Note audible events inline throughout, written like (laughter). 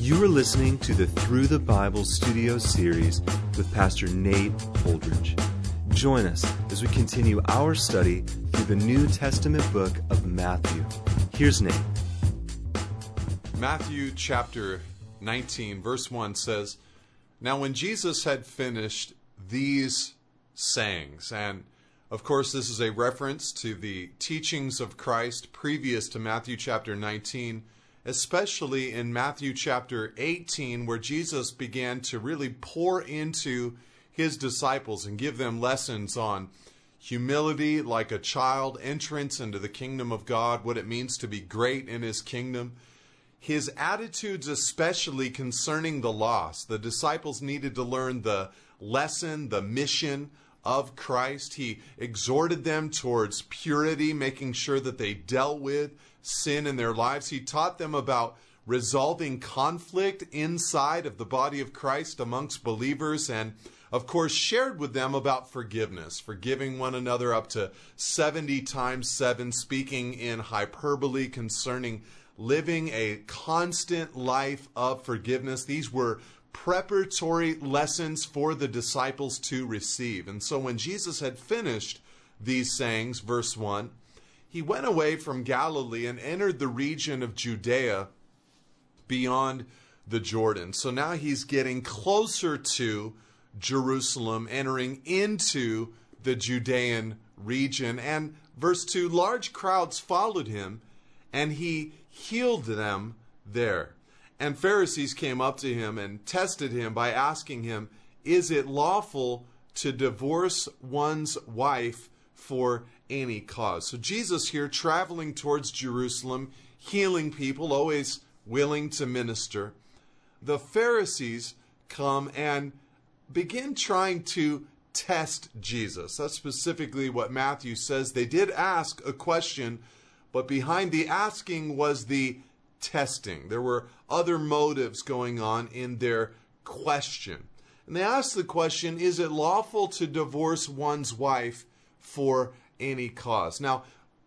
You are listening to the Through the Bible studio series with Pastor Nate Holdridge. Join us as we continue our study through the New Testament book of Matthew. Here's Nate. Matthew chapter 19, verse 1 says, Now when Jesus had finished these sayings, and of course, this is a reference to the teachings of Christ previous to Matthew chapter 19 especially in Matthew chapter 18, where Jesus began to really pour into his disciples and give them lessons on humility like a child, entrance into the kingdom of God, what it means to be great in his kingdom. His attitudes, especially concerning the lost. The disciples needed to learn the lesson, the mission of Christ. He exhorted them towards purity, making sure that they dealt with sin in their lives. He taught them about resolving conflict inside of the body of Christ amongst believers and of course shared with them about forgiveness forgiving one another up to 70 times 7 speaking in hyperbole concerning living a constant life of forgiveness these were preparatory lessons for the disciples to receive and so when Jesus had finished these sayings verse 1 he went away from Galilee and entered the region of Judea beyond the Jordan. So now he's getting closer to Jerusalem, entering into the Judean region. And verse 2 large crowds followed him, and he healed them there. And Pharisees came up to him and tested him by asking him, Is it lawful to divorce one's wife for any cause. So Jesus here traveling towards Jerusalem, healing people, always willing to minister. The Pharisees come and begin trying to test Jesus. That's specifically what Matthew says. They did ask a question, but behind the asking was the testing. There were other motives going on in their question. And they asked the question Is it lawful to divorce one's wife for any cause. Now,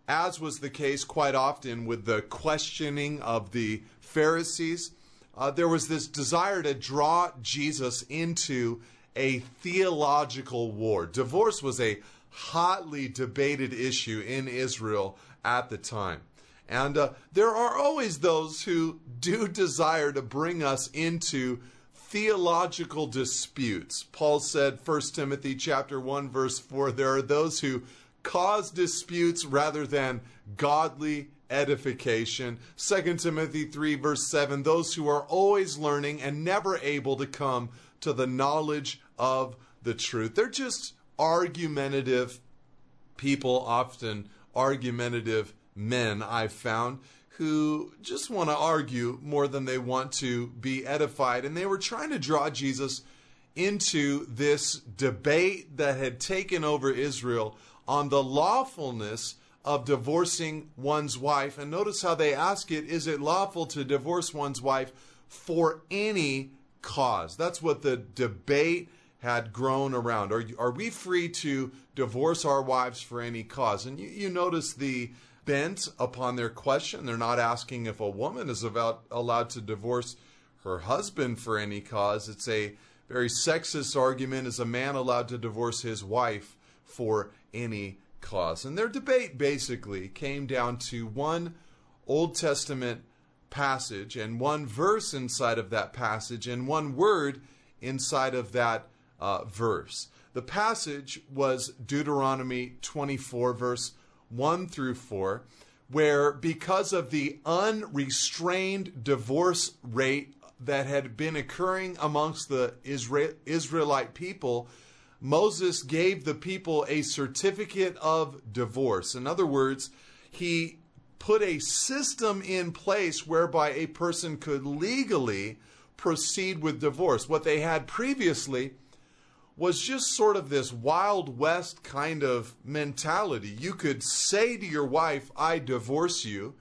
as was the case quite often with the questioning of the Pharisees, uh, there was this desire to draw Jesus into a theological war. Divorce was a hotly debated issue in Israel at the time. And uh, there are always those who do (laughs) desire to bring us into theological disputes. Paul said 1 Timothy chapter 1 verse 4 there are those who cause disputes rather than godly edification. 2 Timothy 3, verse 7 those who are always learning and never able to come to the knowledge of the truth. They're just argumentative people, often argumentative men, I've found, who just want to argue more than they want to be edified. And they were trying to draw Jesus into this debate that had taken over Israel on the lawfulness of divorcing one's wife. And notice how they ask it is it lawful to divorce one's wife for any cause? That's what the debate had grown around. Are, are we free to divorce our wives for any cause? And you, you notice the bent upon their question. They're not asking if a woman is about, allowed to divorce her husband for any cause. It's a very sexist argument. Is a man allowed to divorce his wife for any cause. And their debate basically came down to one Old Testament passage and one verse inside of that passage and one word inside of that uh, verse. The passage was Deuteronomy 24, verse 1 through 4, where because of the unrestrained divorce rate that had been occurring amongst the Israel, Israelite people, Moses gave the people a certificate of divorce. In other words, he put a system in place whereby a person could legally proceed with divorce. What they had previously was just sort of this Wild West kind of mentality. You could say to your wife, I divorce you,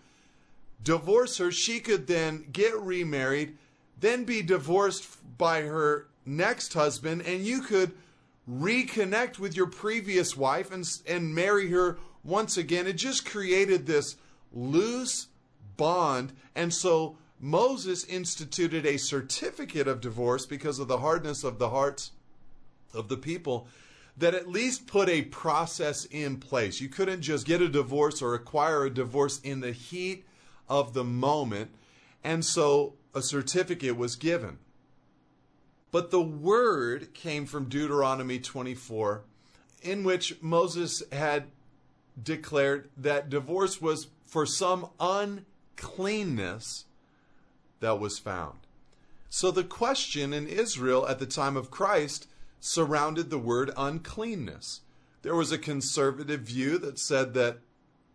divorce her, she could then get remarried, then be divorced by her next husband, and you could reconnect with your previous wife and, and marry her once again. It just created this loose bond. And so Moses instituted a certificate of divorce because of the hardness of the hearts of the people that at least put a process in place. You couldn't just get a divorce or acquire a divorce in the heat of the moment. And so a certificate was given. But the word came from Deuteronomy 24, in which Moses had declared that divorce was for some uncleanness that was found. So the question in Israel at the time of Christ surrounded the word uncleanness. There was a conservative view that said that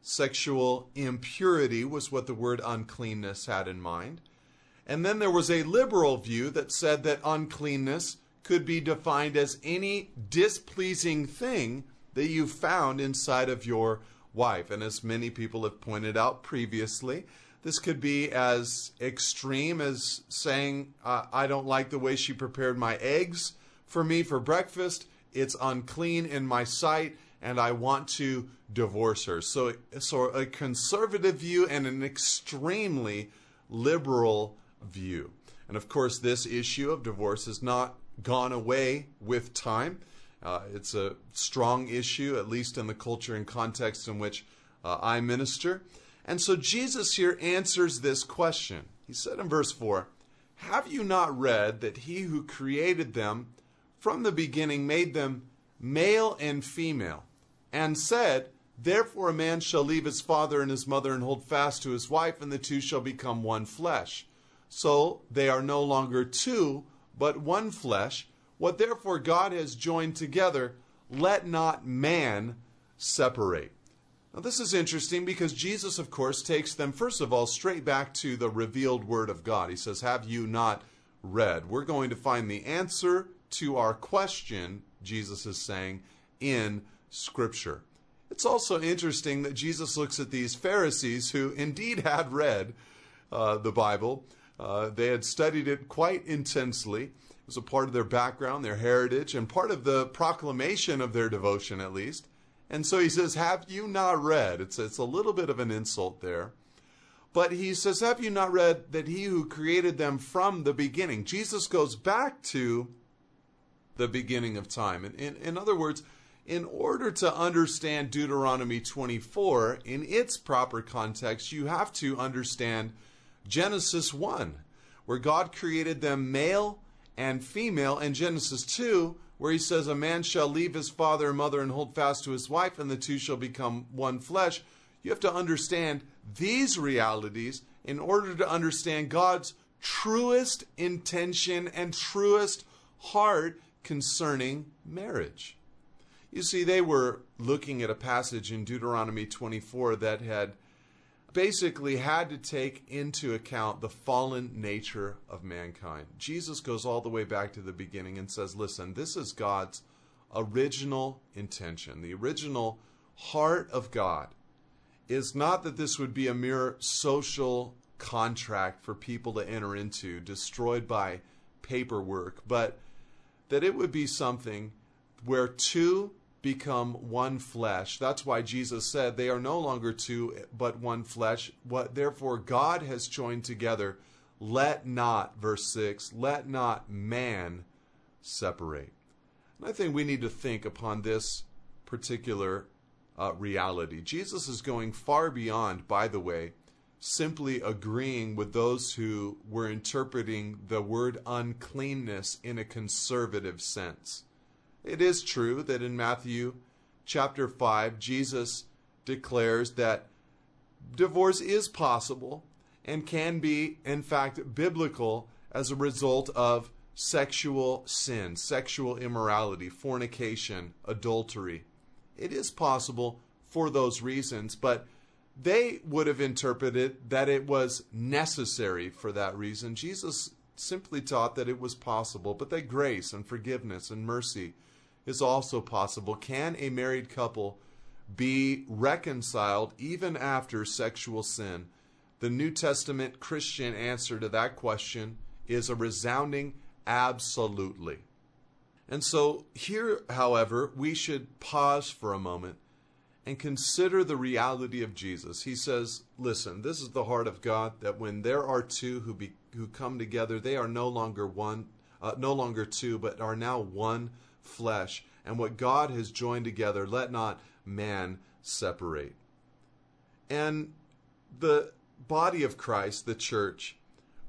sexual impurity was what the word uncleanness had in mind. And then there was a liberal view that said that uncleanness could be defined as any displeasing thing that you found inside of your wife. And as many people have pointed out previously, this could be as extreme as saying, I don't like the way she prepared my eggs for me for breakfast. It's unclean in my sight, and I want to divorce her. So, so a conservative view and an extremely liberal view. And of course, this issue of divorce has not gone away with time. Uh, it's a strong issue, at least in the culture and context in which uh, I minister. And so Jesus here answers this question. He said in verse 4 Have you not read that he who created them from the beginning made them male and female, and said, Therefore a man shall leave his father and his mother and hold fast to his wife, and the two shall become one flesh. So they are no longer two, but one flesh. What therefore God has joined together, let not man separate. Now, this is interesting because Jesus, of course, takes them, first of all, straight back to the revealed Word of God. He says, Have you not read? We're going to find the answer to our question, Jesus is saying, in Scripture. It's also interesting that Jesus looks at these Pharisees who indeed had read uh, the Bible. Uh, they had studied it quite intensely. It was a part of their background, their heritage, and part of the proclamation of their devotion, at least. And so he says, Have you not read? It's, it's a little bit of an insult there. But he says, Have you not read that he who created them from the beginning? Jesus goes back to the beginning of time. And in, in other words, in order to understand Deuteronomy 24 in its proper context, you have to understand Genesis 1, where God created them male and female, and Genesis 2, where he says, A man shall leave his father and mother and hold fast to his wife, and the two shall become one flesh. You have to understand these realities in order to understand God's truest intention and truest heart concerning marriage. You see, they were looking at a passage in Deuteronomy 24 that had basically had to take into account the fallen nature of mankind. Jesus goes all the way back to the beginning and says, Listen, this is God's original intention. The original heart of God is not that this would be a mere social contract for people to enter into, destroyed by paperwork, but that it would be something where two become one flesh. That's why Jesus said they are no longer two but one flesh. What therefore God has joined together, let not verse 6, let not man separate. And I think we need to think upon this particular uh, reality. Jesus is going far beyond, by the way, simply agreeing with those who were interpreting the word uncleanness in a conservative sense. It is true that in Matthew chapter 5, Jesus declares that divorce is possible and can be, in fact, biblical as a result of sexual sin, sexual immorality, fornication, adultery. It is possible for those reasons, but they would have interpreted that it was necessary for that reason. Jesus simply taught that it was possible, but that grace and forgiveness and mercy is also possible. Can a married couple be reconciled even after sexual sin? The New Testament Christian answer to that question is a resounding absolutely. And so, here, however, we should pause for a moment and consider the reality of Jesus. He says, "Listen, this is the heart of God that when there are two who be, who come together, they are no longer one, uh, no longer two, but are now one flesh. And what God has joined together, let not man separate." And the body of Christ, the church,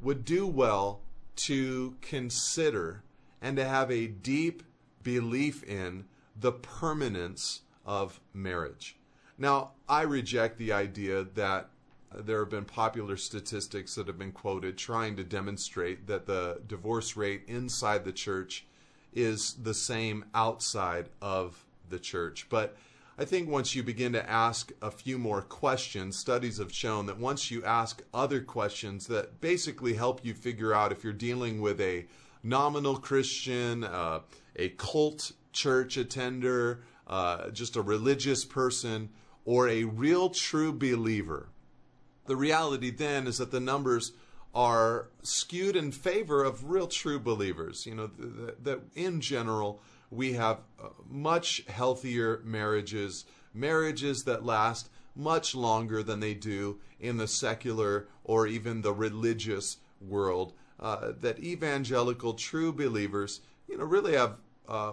would do well to consider and to have a deep belief in the permanence of marriage. Now, I reject the idea that there have been popular statistics that have been quoted trying to demonstrate that the divorce rate inside the church is the same outside of the church. But I think once you begin to ask a few more questions, studies have shown that once you ask other questions that basically help you figure out if you're dealing with a nominal Christian, uh, a cult church attender, uh, just a religious person, or a real true believer. The reality then is that the numbers are skewed in favor of real true believers. You know, that in general, we have uh, much healthier marriages, marriages that last much longer than they do in the secular or even the religious world. Uh, that evangelical true believers, you know, really have uh,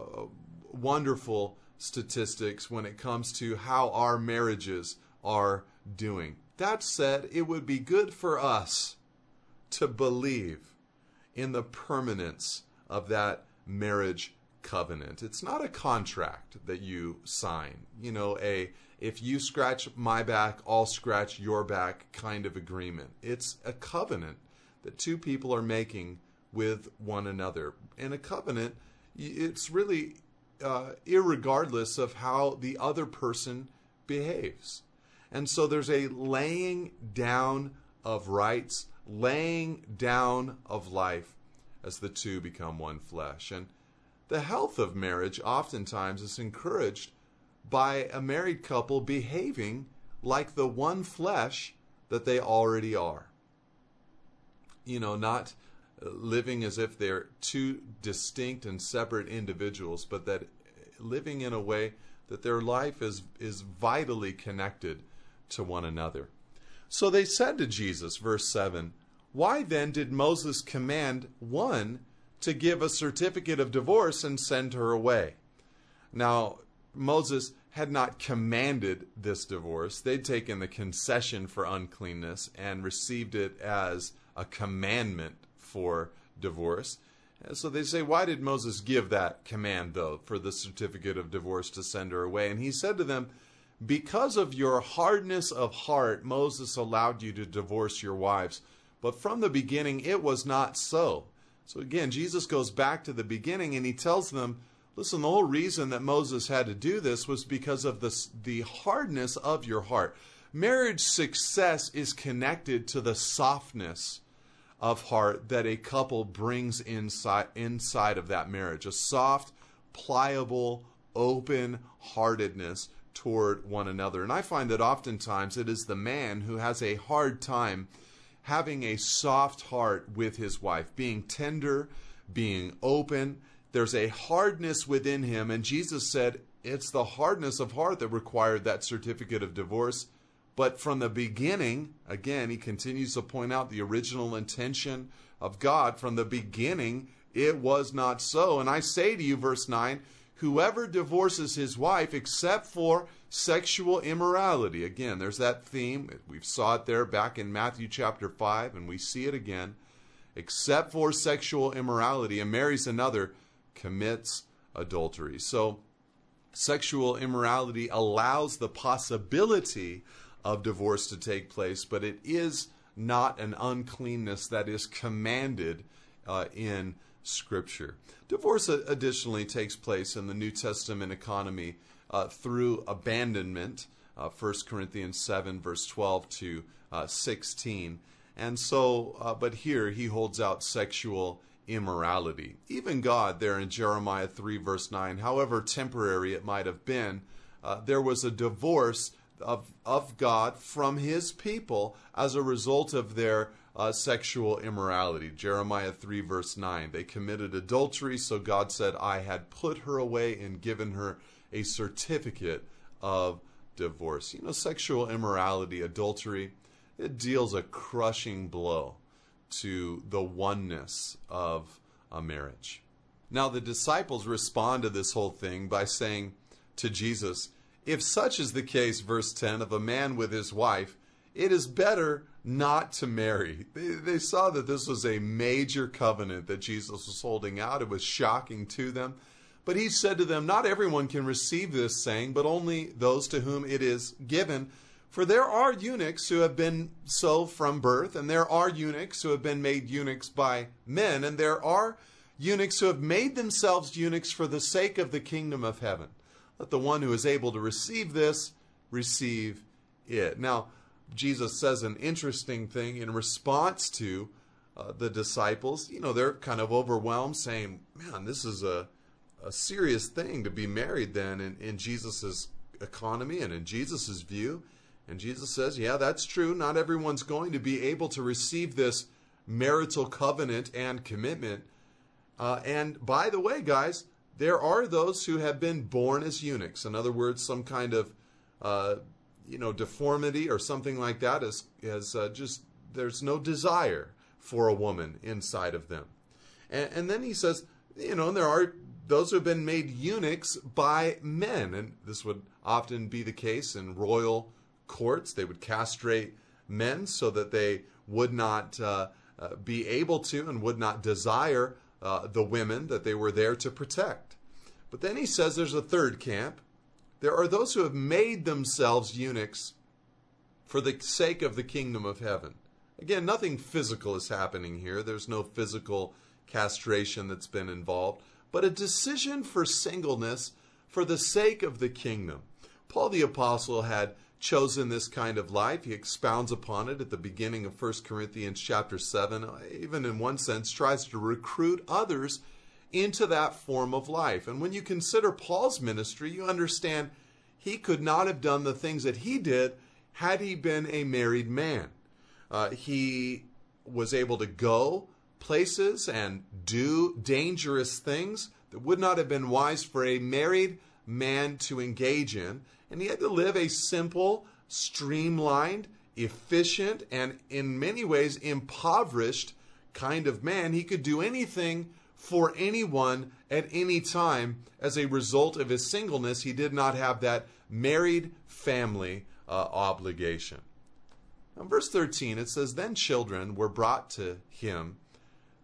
wonderful statistics when it comes to how our marriages are doing. That said, it would be good for us to believe in the permanence of that marriage covenant. It's not a contract that you sign, you know, a if you scratch my back, I'll scratch your back kind of agreement. It's a covenant that two people are making with one another. And a covenant, it's really uh, irregardless of how the other person behaves. And so there's a laying down of rights, laying down of life as the two become one flesh. And the health of marriage oftentimes is encouraged by a married couple behaving like the one flesh that they already are. You know, not living as if they're two distinct and separate individuals, but that living in a way that their life is, is vitally connected to one another. So they said to Jesus, verse 7, Why then did Moses command one to give a certificate of divorce and send her away. Now, Moses had not commanded this divorce. They'd taken the concession for uncleanness and received it as a commandment for divorce. So they say, Why did Moses give that command, though, for the certificate of divorce to send her away? And he said to them, Because of your hardness of heart, Moses allowed you to divorce your wives. But from the beginning, it was not so. So again, Jesus goes back to the beginning and he tells them, listen, the whole reason that Moses had to do this was because of the, the hardness of your heart. Marriage success is connected to the softness of heart that a couple brings inside inside of that marriage. A soft, pliable, open heartedness toward one another. And I find that oftentimes it is the man who has a hard time having a soft heart with his wife, being tender, being open. There's a hardness within him, and Jesus said it's the hardness of heart that required that certificate of divorce. But from the beginning, again, he continues to point out the original intention of God. From the beginning, it was not so. And I say to you, verse 9, whoever divorces his wife except for sexual immorality. Again, there's that theme. We saw it there back in Matthew chapter 5, and we see it again. Except for sexual immorality and marries another, commits adultery. So, sexual immorality allows the possibility of divorce to take place, but it is not an uncleanness that is commanded uh, in Scripture. Divorce additionally takes place in the New Testament economy uh, through abandonment, uh, 1 Corinthians 7, verse 12 to uh, 16. And so, uh, but here he holds out sexual immorality. Even God, there in Jeremiah 3, verse 9, however temporary it might have been, uh, there was a divorce of, of God from his people as a result of their uh, sexual immorality. Jeremiah 3, verse 9. They committed adultery, so God said, I had put her away and given her a certificate of divorce. You know, sexual immorality, adultery, it deals a crushing blow to the oneness of a marriage. Now, the disciples respond to this whole thing by saying to Jesus, If such is the case, verse 10, of a man with his wife, it is better not to marry. They, they, saw that this was a major covenant that Jesus was holding out. It was shocking to them. But he said to them, Not everyone can receive this saying, but only those to whom it is given. For there are eunuchs who have been so from birth, and there are eunuchs who have been made eunuchs by men, and there are eunuchs who have made themselves eunuchs for the sake of the kingdom of heaven. Let the one who is able to receive this receive it. Now, Jesus says an interesting thing in response to uh, the disciples. You know, they're kind of overwhelmed, saying, Man, this is a a serious thing to be married then in, in Jesus' economy and in Jesus' view. And Jesus says, yeah, that's true. Not everyone's going to be able to receive this marital covenant and commitment. Uh, and by the way, guys, there are those who have been born as eunuchs. In other words, some kind of, uh, you know, deformity or something like that is, is uh, just, there's no desire for a woman inside of them. And, and then he says, you know, there are those who have been made eunuchs by men. And this would often be the case in royal courts. They would castrate men so that they would not uh, uh, be able to and would not desire uh, the women that they were there to protect. But then he says there's a third camp. There are those who have made themselves eunuchs for the sake of the kingdom of heaven. Again, nothing physical is happening here. There's no physical castration that's been involved but a decision for singleness for the sake of the kingdom. Paul the Apostle had chosen this kind of life. He expounds upon it at the beginning of 1 Corinthians chapter 7, even in one sense, tries to recruit others into that form of life. And when you consider Paul's ministry, you understand he could not have done the things that he did had he been a married man. Uh, he was able to go places and do dangerous things that would not have been wise for a married man to engage in. And he had to live a simple, streamlined, efficient, and in many ways impoverished kind of man. He could do anything for anyone at any time as a result of his singleness. He did not have that married family uh, obligation. Now, verse 13, it says, Then children were brought to him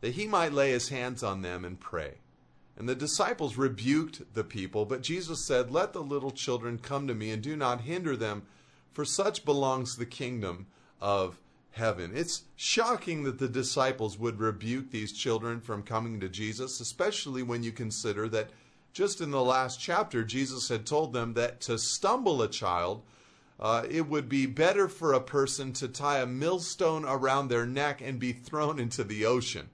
that he might lay his hands on them and pray. And the disciples rebuked the people, but Jesus said, Let the little children come to me and do not hinder them, for such belongs the kingdom of heaven. It's shocking that the disciples would rebuke these children from coming to Jesus, especially when you consider that just in the last chapter, Jesus had told them that to stumble a child, uh, it would be better for a person to tie a millstone around their neck and be thrown into the ocean.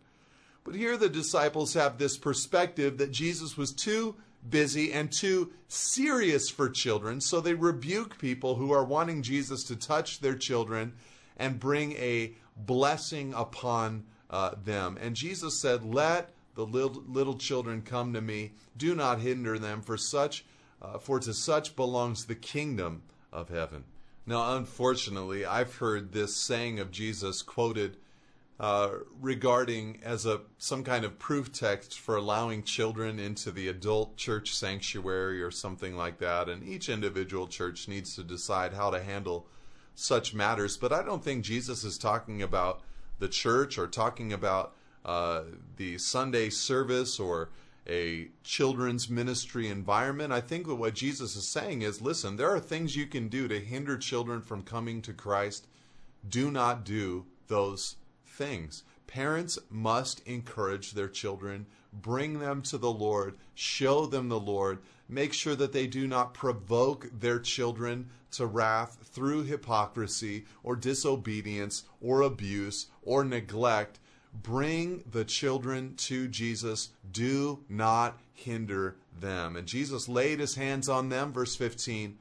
But here the disciples have this perspective that Jesus was too busy and too serious for children, so they rebuke people who are wanting Jesus to touch their children and bring a blessing upon uh, them. And Jesus said, Let the little, little children come to me, do not hinder them, for such uh, for to such belongs the kingdom of heaven. Now, unfortunately, I've heard this saying of Jesus quoted uh, regarding as a some kind of proof text for allowing children into the adult church sanctuary or something like that. And each individual church needs to decide how to handle such matters. But I don't think Jesus is talking about the church or talking about uh, the Sunday service or a children's ministry environment. I think what Jesus is saying is listen, there are things you can do to hinder children from coming to Christ. Do not do those things. Parents must encourage their children, bring them to the Lord, show them the Lord, make sure that they do not provoke their children to wrath through hypocrisy or disobedience or abuse or neglect. Bring the children to Jesus. Do not hinder them. And Jesus laid his hands on them, verse 15,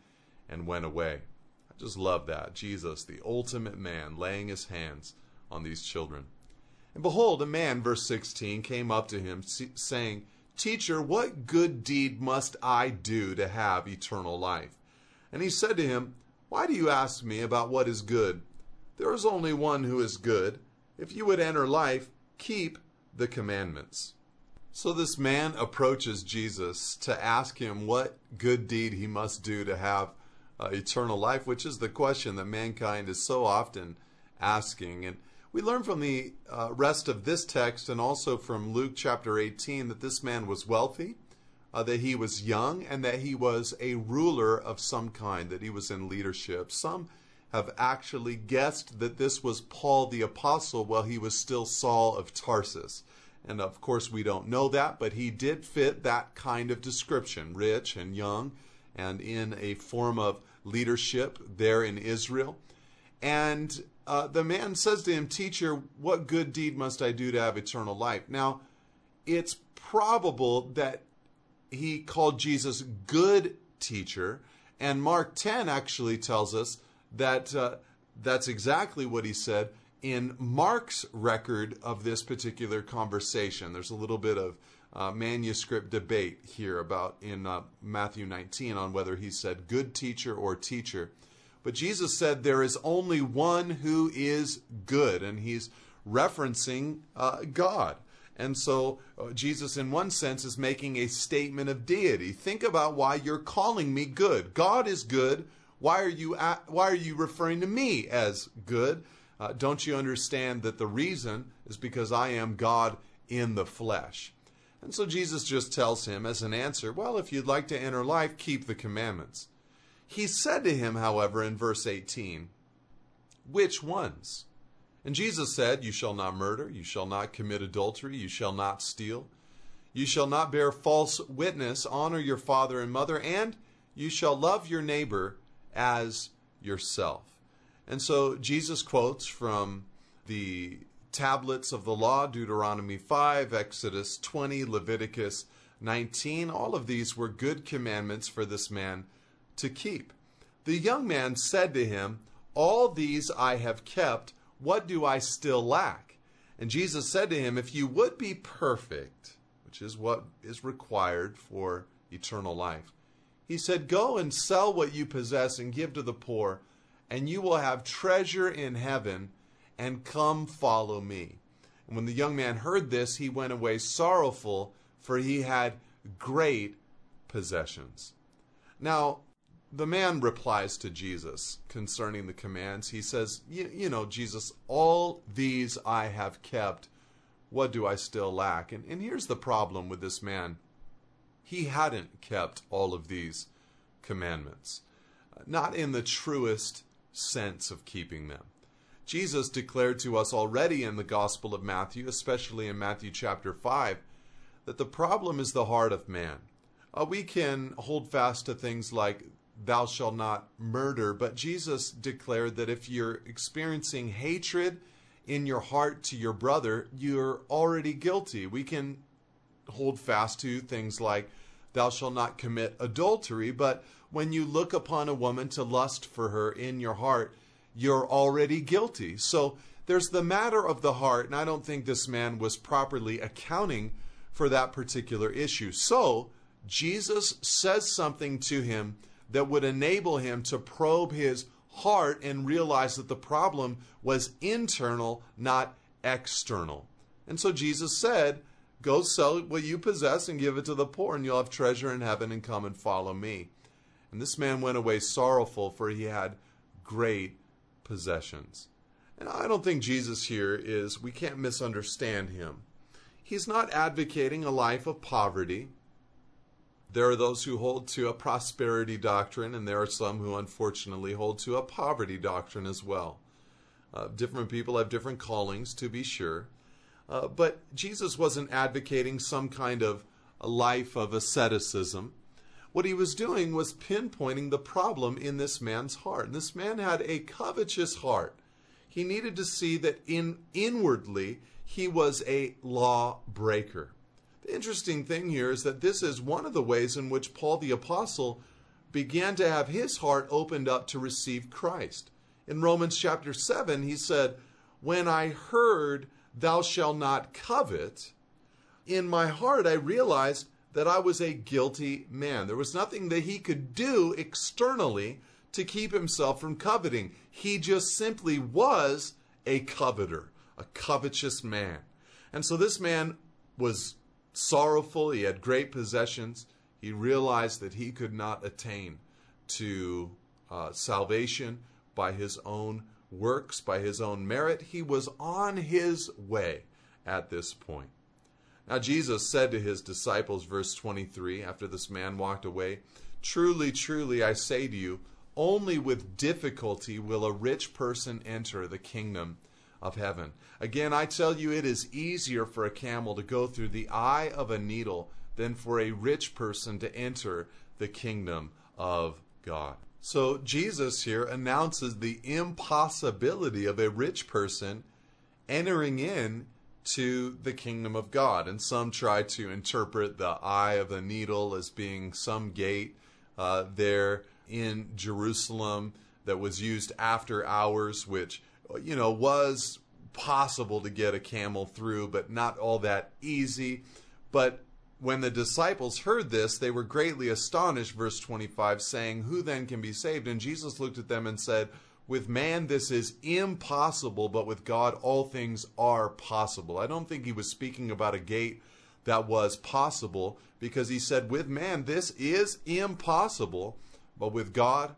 and went away. I just love that. Jesus, the ultimate man, laying his hands on these children. And behold, a man, verse 16, came up to him, saying, Teacher, what good deed must I do to have eternal life? And he said to him, Why do you ask me about what is good? There is only one who is good. If you would enter life, keep the commandments. So this man approaches Jesus to ask him what good deed he must do to have uh, eternal life, which is the question that mankind is so often asking. And we learn from the uh, rest of this text and also from Luke chapter 18 that this man was wealthy, uh, that he was young, and that he was a ruler of some kind, that he was in leadership. Some have actually guessed that this was Paul the Apostle while he was still Saul of Tarsus. And of course, we don't know that, but he did fit that kind of description rich and young and in a form of leadership there in Israel. And uh, the man says to him, Teacher, what good deed must I do to have eternal life? Now, it's probable that he called Jesus good teacher, and Mark 10 actually tells us that uh, that's exactly what he said in Mark's record of this particular conversation. There's a little bit of uh, manuscript debate here about in uh, Matthew 19 on whether he said good teacher or teacher. But Jesus said there is only one who is good, and he's referencing uh, God. And so uh, Jesus, in one sense, is making a statement of deity. Think about why you're calling me good. God is good. Why are you at, why are you referring to me as good? Uh, don't you understand that the reason is because I am God in the flesh? And so Jesus just tells him as an answer, Well, if you'd like to enter life, keep the commandments. He said to him, however, in verse 18, Which ones? And Jesus said, You shall not murder, you shall not commit adultery, you shall not steal, you shall not bear false witness, honor your father and mother, and you shall love your neighbor as yourself. And so Jesus quotes from the tablets of the law Deuteronomy 5, Exodus 20, Leviticus 19. All of these were good commandments for this man to keep. The young man said to him, All these I have kept. What do I still lack? And Jesus said to him, If you would be perfect, which is what is required for eternal life, he said, Go and sell what you possess and give to the poor, and you will have treasure in heaven and come follow me. And when the young man heard this, he went away sorrowful, for he had great possessions. Now, the man replies to Jesus concerning the commands. He says, You know, Jesus, all these I have kept. What do I still lack? And, and here's the problem with this man he hadn't kept all of these commandments, not in the truest sense of keeping them. Jesus declared to us already in the Gospel of Matthew, especially in Matthew chapter 5, that the problem is the heart of man. Uh, we can hold fast to things like, thou shalt not murder, but Jesus declared that if you're experiencing hatred in your heart to your brother, you're already guilty. We can hold fast to things like, thou shalt not commit adultery, but when you look upon a woman to lust for her in your heart, you're already guilty. So there's the matter of the heart, and I don't think this man was properly accounting for that particular issue. So Jesus says something to him that would enable him to probe his heart and realize that the problem was internal, not external. And so Jesus said, Go sell what you possess and give it to the poor, and you'll have treasure in heaven, and come and follow me. And this man went away sorrowful, for he had great possessions. And I don't think Jesus here is, we can't misunderstand him. He's not advocating a life of poverty. There are those who hold to a prosperity doctrine, and there are some who unfortunately hold to a poverty doctrine as well. Uh, different people have different callings, to be sure. Uh, but Jesus wasn't advocating some kind of life of asceticism. What he was doing was pinpointing the problem in this man's heart. And this man had a covetous heart. He needed to see that in inwardly he was a law breaker. The interesting thing here is that this is one of the ways in which Paul the apostle began to have his heart opened up to receive Christ. In Romans chapter 7, he said, "When I heard thou shalt not covet, in my heart I realized that I was a guilty man. There was nothing that he could do externally to keep himself from coveting. He just simply was a coveter, a covetous man. And so this man was sorrowful. He had great possessions. He realized that he could not attain to uh, salvation by his own works, by his own merit. He was on his way at this point. Now, Jesus said to his disciples, verse 23, after this man walked away, Truly, truly, I say to you, only with difficulty will a rich person enter the kingdom of heaven. Again, I tell you, it is easier for a camel to go through the eye of a needle than for a rich person to enter the kingdom of God. So, Jesus here announces the impossibility of a rich person entering in to the kingdom of God. And some try to interpret the eye of the needle as being some gate uh, there in Jerusalem that was used after hours, which, you know, was possible to get a camel through, but not all that easy. But when the disciples heard this, they were greatly astonished, verse 25, saying, Who then can be saved? And Jesus looked at them and said, with man, this is impossible, but with God, all things are possible. I don't think he was speaking about a gate that was possible because he said, with man, this is impossible, but with God,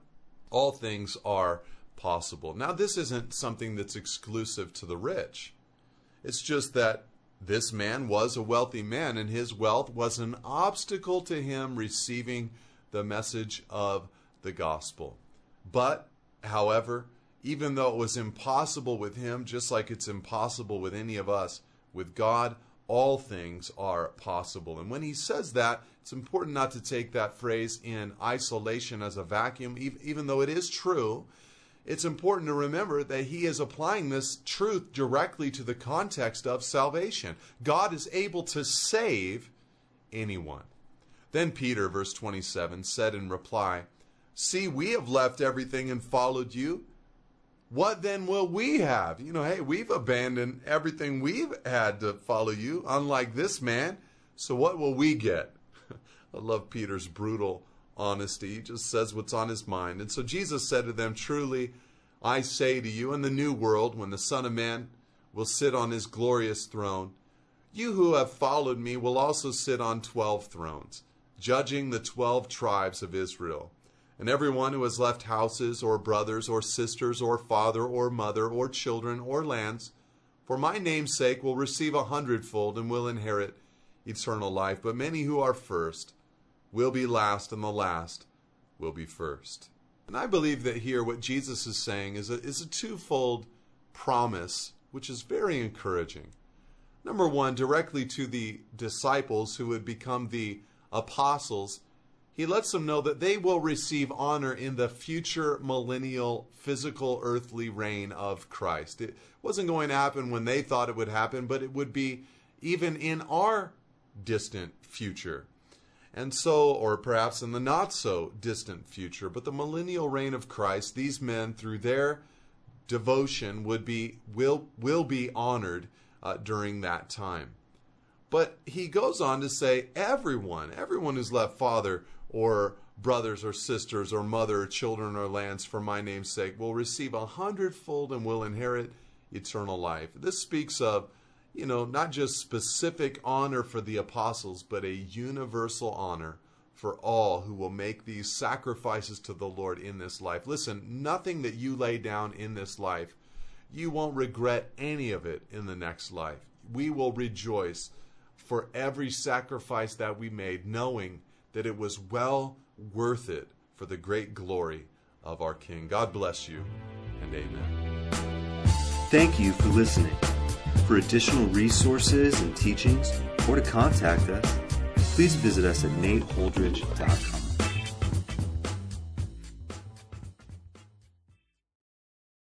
all things are possible. Now, this isn't something that's exclusive to the rich. It's just that this man was a wealthy man, and his wealth was an obstacle to him receiving the message of the gospel. But However, even though it was impossible with him, just like it's impossible with any of us, with God, all things are possible. And when he says that, it's important not to take that phrase in isolation as a vacuum, even though it is true. It's important to remember that he is applying this truth directly to the context of salvation. God is able to save anyone. Then Peter, verse 27, said in reply, See, we have left everything and followed you. What then will we have? You know, hey, we've abandoned everything we've had to follow you, unlike this man. So what will we get? (laughs) I love Peter's brutal honesty. He just says what's on his mind. And so Jesus said to them, Truly, I say to you, in the new world, when the Son of Man will sit on his glorious throne, you who have followed me will also sit on twelve thrones, judging the twelve tribes of Israel. And everyone who has left houses, or brothers, or sisters, or father, or mother, or children, or lands, for my name's sake will receive a hundredfold and will inherit eternal life. But many who are first will be last, and the last will be first. And I believe that here what Jesus is saying is a, is a twofold promise, which is very encouraging. Number one, directly to the disciples who would become the apostles he lets them know that they will receive honor in the future millennial physical earthly reign of Christ. It wasn't going to happen when they thought it would happen, but it would be even in our distant future. And so, or perhaps in the not so distant future, but the millennial reign of Christ, these men, through their devotion, would be will will be honored uh, during that time. But he goes on to say, everyone, everyone who's left father or brothers or sisters or mother or children or lands for my name's sake will receive a hundredfold and will inherit eternal life. This speaks of, you know, not just specific honor for the apostles, but a universal honor for all who will make these sacrifices to the Lord in this life. Listen, nothing that you lay down in this life, you won't regret any of it in the next life. We will rejoice for every sacrifice that we made, knowing that it was well worth it for the great glory of our King. God bless you, and amen. Thank you for listening. For additional resources and teachings, or to contact us, please visit us at nateholdridge.com.